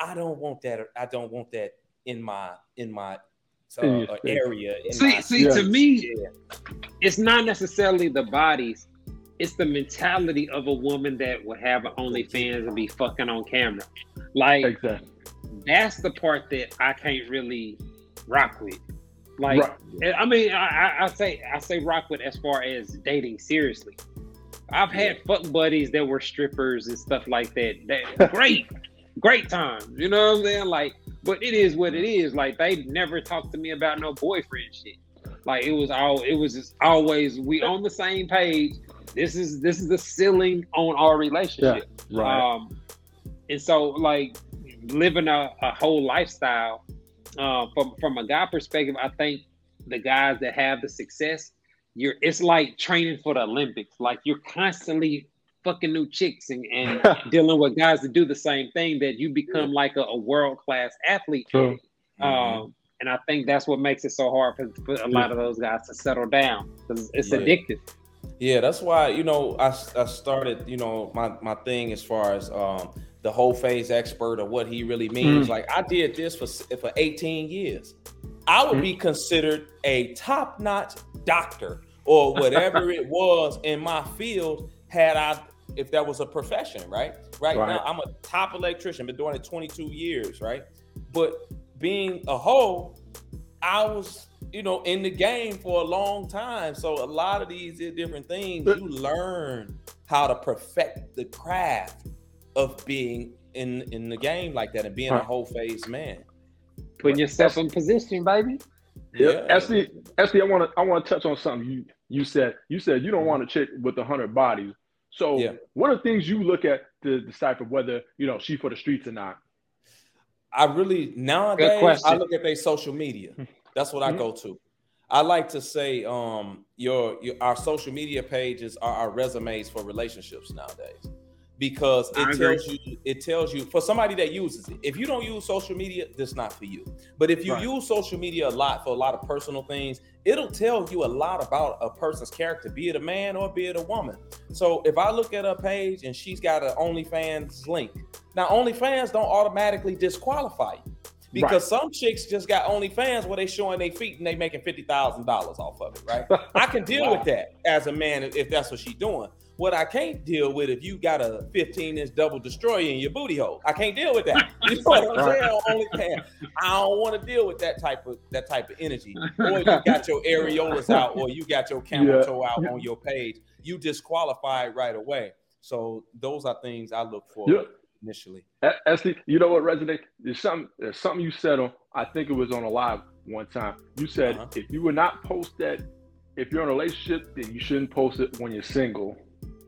I don't want that. I don't want that in my in my uh, In your uh, space. area. In See, my, see, Yeah. to me, Yeah. it's not necessarily the bodies. It's the mentality of a woman that would have an OnlyFans and be fucking on camera. Like Exactly. that's the part that I can't really rock with. Like, Right. I mean, I, I, say I say rock with as far as dating seriously. I've had fuck buddies that were strippers and stuff like that. That great, great times. You know what I'm saying? Like, but it is what it is. Like they never talked to me about no boyfriend shit. Like it was all it was just always we on the same page. This is this is the ceiling on our relationship. Right. Um, and so like living a, a whole lifestyle uh, from from a guy perspective, I think the guys that have the success, you're it's like training for the Olympics. Like you're constantly fucking new chicks and, and dealing with guys that do the same thing that you become like a, a world class athlete. Um, and I think that's what makes it so hard for, for a lot of those guys to settle down because it's Yeah. addictive. Yeah, that's why you know I, I started you know my my thing as far as um the whole phase expert or what he really means. Mm. Like I did this for for 18 years. I would Mm. be considered a top notch doctor or whatever it was in my field had I if that was a profession, right? Right, Right. now I'm a top electrician, been doing it 22 years, right? But being a hoe, I was you know in the game for a long time. So a lot of these different things you learn how to perfect the craft of being in in the game like that and being a whole phase man. Putting yourself in position, baby. Yeah. Actually, SD, I want to I want to touch on something you you said. You said you don't want a chick with a hundred bodies. So Yeah. what are things you look at to decipher whether you know she for the streets or not? I really nowadays I look at their social media. That's what I Mhm. go to. I like to say um your, your our social media pages are our resumes for relationships nowadays because it tells you it tells you for somebody that uses it. If you don't use social media, this not for you. But if you Right. use social media a lot for a lot of personal things, it'll tell you a lot about a person's character, be it a man or be it a woman. So if I look at her page and she's got an OnlyFans link, now OnlyFans don't automatically disqualify you because some chicks just got OnlyFans where they showing their feet and they making fifty thousand dollars off of it, right? I can deal Wow. with that as a man if that's what she's doing. What I can't deal with if you got a 15 inch double destroyer in your booty hole, I can't deal with that. You know what I'm saying? On OnlyFans, I don't want to deal with that type of that type of energy. Or you got your areolas out, or you got your camel Yeah. toe out on your page. You disqualified right away. So those are things I look for Yeah. initially. SD, you know what resonate? There's something. There's something you said on. I think it was on a live one time. You said Uh-huh. if you would not post that, if you're in a relationship, then you shouldn't post it when you're single.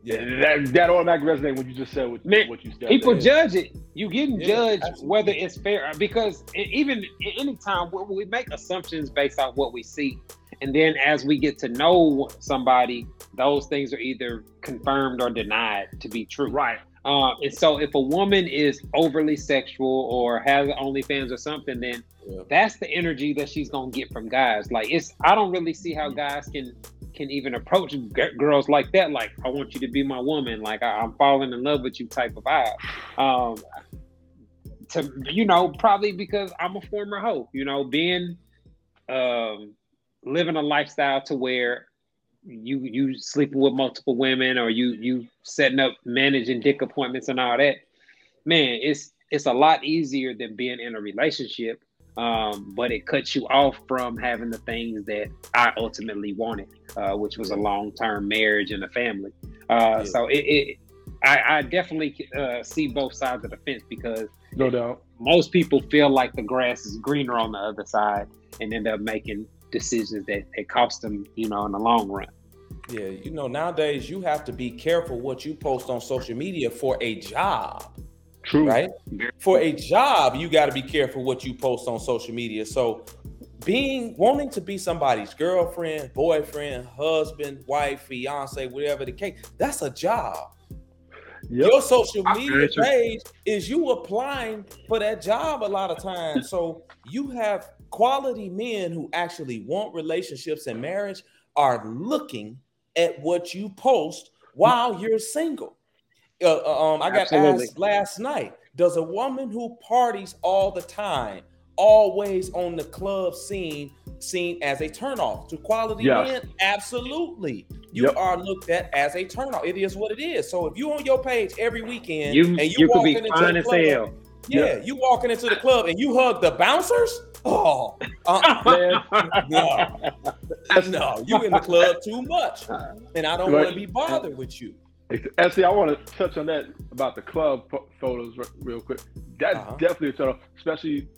Yeah. That that automatically resonated when you just said what, Man, what you said. People there. judge it. You getting Yeah, judged absolutely. whether it's fair because even a- anytime we- we make assumptions based on what we see, and then as we get to know somebody, those things are either confirmed or denied to be true. right. Uh, and so, if a woman is overly sexual or has OnlyFans or something, then Yeah. that's the energy that she's gonna get from guys. Like it's, I don't really see how guys can can even approach girls like that. Like, I want you to be my woman. Like, I, I'm falling in love with you, type of vibe. Um, to you know, probably because I'm a former hoe. You know, being um, living a lifestyle to where you you sleeping with multiple women or you you setting up managing dick appointments and all that man it's it's a lot easier than being in a relationship um, but it cuts you off from having the things that i ultimately wanted uh, which was a long-term marriage and a family uh, Yeah. so it, it I, I definitely uh, see both sides of the fence because No doubt. most people feel like the grass is greener on the other side and end up making decisions that, that cost them, you know, in the long run. Yeah, you know, nowadays you have to be careful what you post on social media for a job, True. right? For a job, you got to be careful what you post on social media. So, being wanting to be somebody's girlfriend, boyfriend, husband, wife, fiance, whatever the case, that's a job. Yep. Your social media page is you applying for that job a lot of times. So you have quality men who actually want relationships and marriage are looking at what you post while you're single. Uh, uh, um, I got Absolutely. asked last night: Does a woman who parties all the time, always on the club scene, seen as a turnoff to quality Yes. men? Absolutely. You Yep. are looked at as a turnoff. It is what it is. So if you're on your page every weekend You and you, you, walking into fine the as club, hell. yeah, you walking into the club and you hug the bouncers. Oh, uh, no, no, you in the club too much, and I don't want to be bothered with you. Actually, I want to touch on that about the club photos real quick. That's Uh-huh. definitely a turn off, especially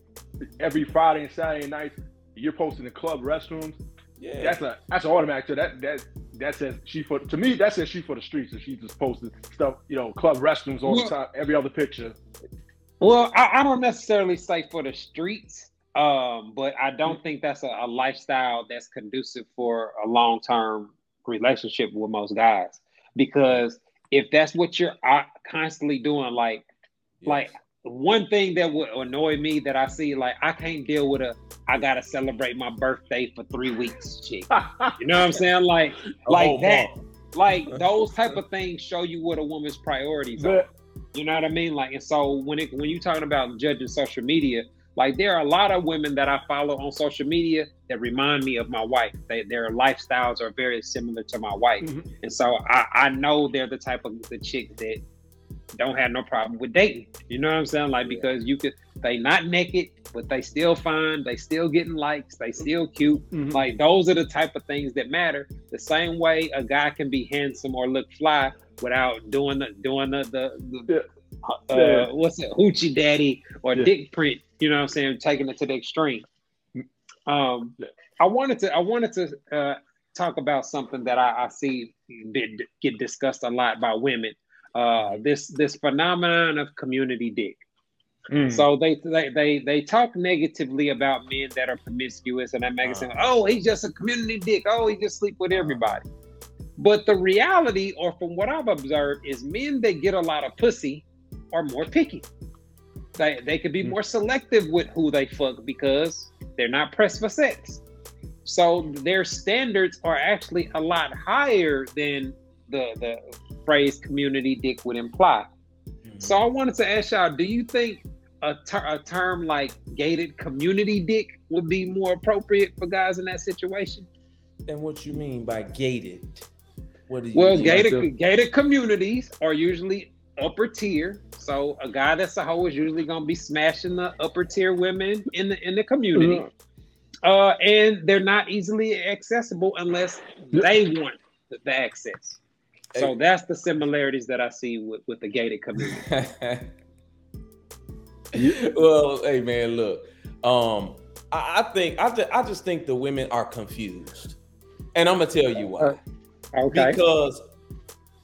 every Friday and Saturday nights. You're posting the club restrooms. Yeah, That's a that's an automatic. So that that that says she for to me that says she for the streets. And she just posted stuff, you know, club restrooms all the time, every other picture. Well, I, I don't necessarily say for the streets, um, but I don't think that's a, a lifestyle that's conducive for a long term relationship with most guys. Because if that's what you're uh, constantly doing, like like one thing that would annoy me that I see, like I can't deal with a I gotta celebrate my birthday for three weeks chick. You know what I'm saying? Like like whole that. Like those type of things show you what a woman's priorities are. You know what I mean? Like, and so when it when you're talking about judging social media, like there are a lot of women that I follow on social media that remind me of my wife. They, their lifestyles are very similar to my wife, Mhm. and so I, I know they're the type of the chick that don't have no problem with dating. You know what I'm saying? Like because you could they not naked, but they still fine. They still getting likes. They still cute. Mhm. Like those are the type of things that matter. The same way a guy can be handsome or look fly without doing the doing the the, the uh, Yeah. what's it hoochie daddy or Yeah. dick print. You know what I'm saying? Taking it to the extreme. Um, I wanted to I wanted to uh, talk about something that I, I see did get discussed a lot by women. Uh, this this phenomenon of community dick. Mm. So they, they they they talk negatively about men that are promiscuous, and that it Uh-huh. oh he's just a community dick. Oh he just sleep with everybody. But the reality, or from what I've observed, is men that get a lot of pussy are more picky. They they could be Mm. more selective with who they fuck because they're not pressed for sex. So their standards are actually a lot higher than the the phrase community dick would imply. So I wanted to ask y'all: Do you think a, ter- a term like gated community dick would be more appropriate for guys in that situation? And what you mean by gated? What do you Well, mean? gated gated communities are usually upper tier. So a guy that's a hoe is usually gonna be smashing the upper tier women in the in the community. Uh, and they're not easily accessible unless they want the, the access. So that's the similarities that I see with, with the gated community. well, hey man, look. Um, I, I think I just I just think the women are confused. And I'm gonna tell you why. Okay. Because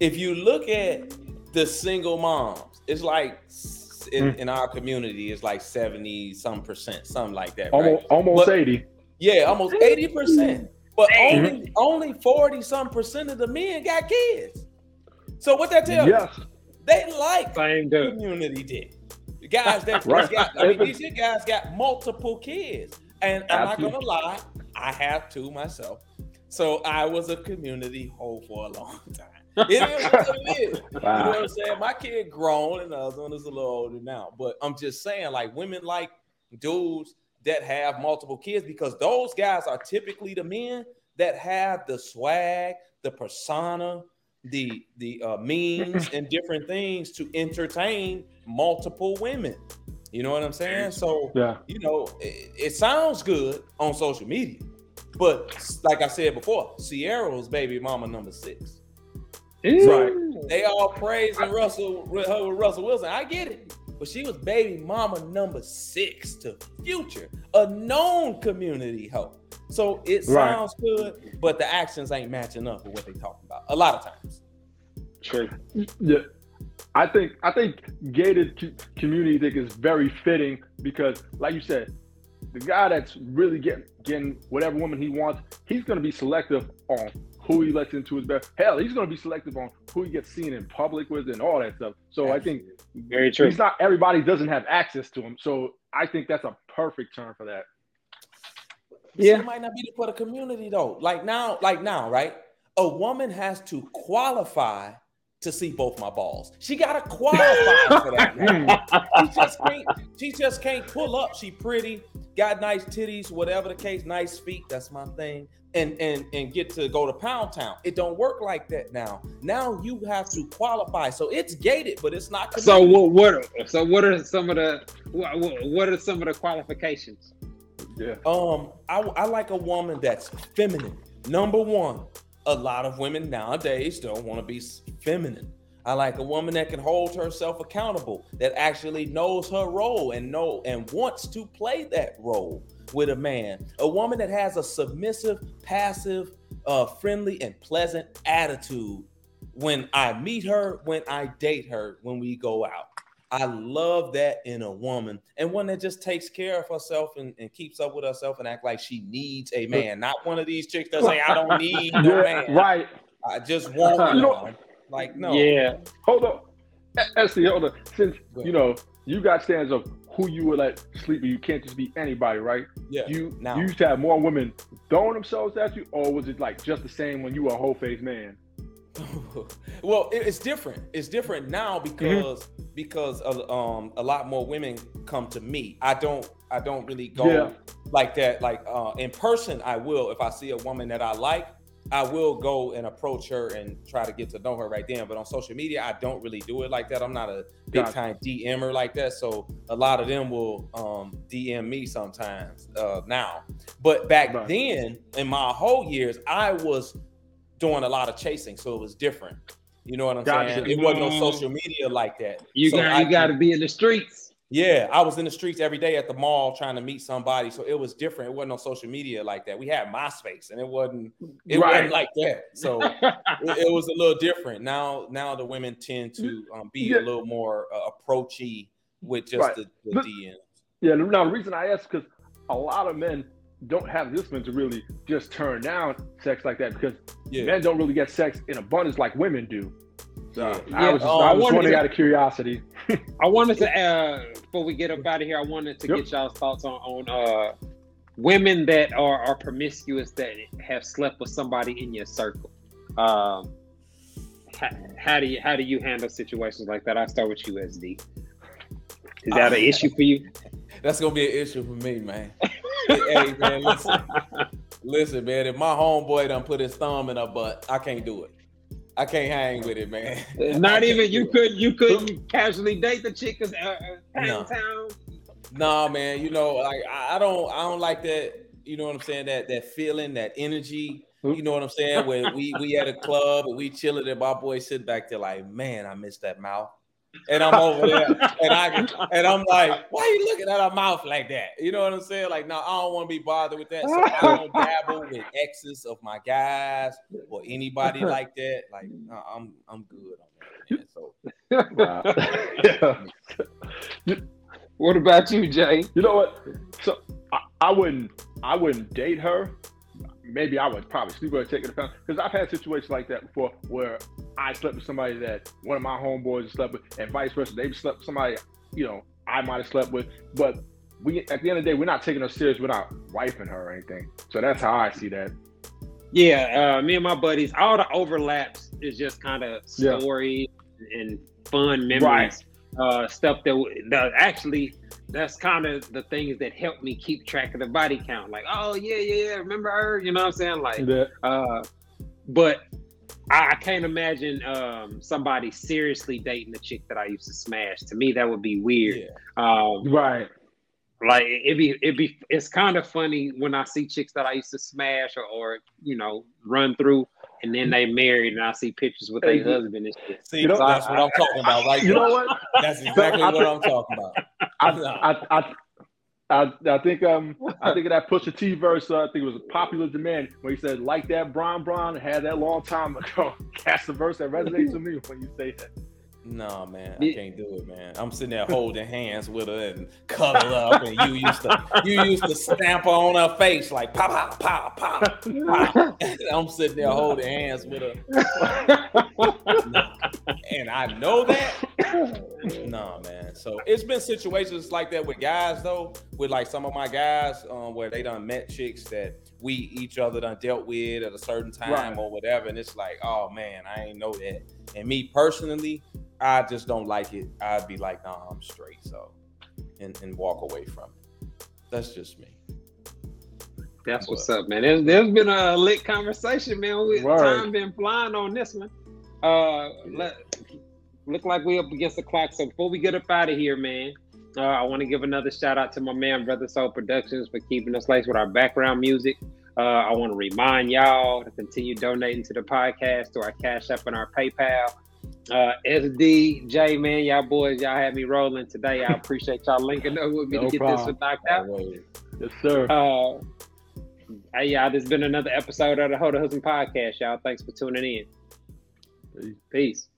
if you look at the single moms, it's like in, Mm. in our community, it's like 70 some percent, something like that. almost Right? almost But- eighty. Yeah, almost 80 percent. But Dang. only only 40 some percent of the men got kids. So what that tells you? Yes. They like Same dude. community dick. The guys that Right. got, I mean, these guys got multiple kids. And I'm not gonna lie, I have two myself. So I was a community hoe for a long time. It is what it is. You know what I'm saying? My kid grown and the other one is a little older now. But I'm just saying, like women like dudes that have multiple kids because those guys are typically the men that have the swag, the persona, the the uh, means and different things to entertain multiple women. You know what I'm saying? So Yeah. you know, it, it sounds good on social media, but like I said before, Ciara's baby mama number six. Right. They all praising Russell with her with Russell Wilson. I get it. But she was baby mama number six to Future, a known community hoe. So it Right. sounds good, but the actions ain't matching up with what they talking about a lot of times. True. Yeah, I think I think gated co- community think is very fitting because, like you said, the guy that's really getting getting whatever woman he wants, he's going to be selective on who he lets into his bed. Hell, he's going to be selective on who he gets seen in public with and all that stuff. So I think Very true. he's not everybody doesn't have access to him. So I think that's a perfect term for that. Yeah. It might not be for the community though. Like now, like now, right? A woman has to qualify to see both my balls. She gotta qualify for that. She just can't. She just can't pull up. She pretty, got nice titties, whatever the case, nice feet. That's my thing. And and and get to go to Pound Town. It don't work like that now. Now you have to qualify. So it's gated, but it's not. So what? What? are- So what are some of the? What, what are some of the qualifications? Yeah. Um, I, I like a woman that's feminine. Number one, a lot of women nowadays don't want to be feminine. I like a woman that can hold herself accountable, that actually knows her role and know and wants to play that role with a man. A woman that has a submissive, passive, uh, friendly, and pleasant attitude when I meet her, when I date her, when we go out. I love that in a woman, and one that just takes care of herself and, and keeps up with herself and act like she needs a man. Not one of these chicks that say, "I don't need no man. right. I just want You know- one." Like no, Yeah. Hold on. SD, hold on. Since you know you got stands of who you would let sleep with, you can't just be anybody, right? yeah. You Now- you used to have more women throwing themselves at you, or was it like just the same when you were a whole face man? well, it- it's different. It's different now Mm-hmm. because because of, um a lot more women come to me. I don't I don't really go Yeah. like that. Like uh in person, I will if I see a woman that I like. I will go and approach her and try to get to know her right then. But on social media, I don't really do it like that. I'm not a big time DMer like that. So a lot of them will um, DM me sometimes uh, now. But back Right. then, in my whole years, I was doing a lot of chasing, so it was different. You know what I'm Gotcha. saying? It wasn't no Mm. social media like that. You So got. You got to be in the streets. Yeah, I was in the streets every day at the mall trying to meet somebody. So it was different. It wasn't on social media like that. We had MySpace and it wasn't it Right. wasn't like that. So it, it was a little different. Now now the women tend to um, be Yeah. a little more uh, approachy with just Right. the, the DMs. Yeah, now the reason I ask because a lot of men don't have discipline to really just turn down sex like that because Yeah. men don't really get sex in abundance like women do. So Yeah. I was just, Yeah, I uh, was I wanted wondering to- out of curiosity. I wanted to, uh, before we get up out of here, I wanted to Yep. get y'all's thoughts on, on uh, women that are, are promiscuous that have slept with somebody in your circle. Um, how, how do you how do you handle situations like that? I'll start with you, SD. Is that an issue for you? That's gonna be an issue for me, man. hey, man, listen, listen, man. If my homeboy done put his thumb in her butt, I can't do it. I can't hang with it, man. Not even you could you couldn't casually date the chick because uh, uh, No. town. Nah, man. You know, like I I don't, I don't like that. You know what I'm saying? That that feeling, that energy. You know what I'm saying? When we we at a club and we chilling, and my boy sit back there like, man, I miss that mouth. And I'm over there, and I and I'm like, why are you looking at her mouth like that? You know what I'm saying? Like, no, I don't want to be bothered with that. So I don't dabble with exes of my guys or anybody like that. Like, no, I'm I'm good on that. Man. So yeah. What about you, Jay? You know what? So I, I wouldn't I wouldn't date her. Maybe I would probably sleep with her, take it account. Because I've had situations like that before where I slept with somebody that one of my homeboys slept with, and vice versa. They slept with somebody, you know, I might have slept with. But we at the end of the day, we're not taking her serious. We're not wifing her or anything. So that's how I see that. Yeah, uh, me and my buddies, all the overlaps is just kind of Yeah. story and fun memories, uh, stuff that, that actually that's kind of the things that help me keep track of the body count. Like, oh yeah, yeah, yeah, remember her? You know what I'm saying? Like, That- uh, but I, I can't imagine um, somebody seriously dating the chick that I used to smash. To me, that would be weird. yeah. Um, right. like it'd be—it'd be it's kind of funny when I see chicks that I used to smash or, or you know run through and then they married and I see pictures with their husband and shit. See, You know, that's what I'm talking about, right? You there. know what? That's exactly I what I'm talking about. I, I, I, I, I think um I think of that Pusha T verse. Uh, I think it was a popular demand where he said, "Like that, Bron Bron had that long time ago." That's the verse that resonates with me when you say that. No, man, I can't do it, man. I'm sitting there holding hands with her and cuddle up, and you used to you used to stamp her on her face like pop, pop, pop, pop. I'm sitting there holding hands with her, and I know that. No, man. So it's been situations like that with guys, though, with like some of my guys, um, where they done met chicks that we each other done dealt with at a certain time Right. or whatever, and it's like, oh man, I ain't know that. And me personally, I just don't like it. I'd be like, nah, I'm straight. So, and, and walk away from it. That's just me. That's what's up, man. There's, there's been a lit conversation, man. We, Word. time been flying on this one. Uh, let, look like we up against the clock. So before we get up out of here, man, uh, I want to give another shout out to my man, Brother Soul Productions, for keeping us laced with our background music. Uh, I want to remind y'all to continue donating to the podcast, to our Cash App and our PayPal. Uh, SD, J, man, y'all boys, y'all had me rolling today. I appreciate y'all linking up with me No to get problem. this one knocked out. Yes, sir. Uh, hey, y'all, this has been another episode of the Hold Husband Podcast, y'all. Thanks for tuning in. Peace. Peace.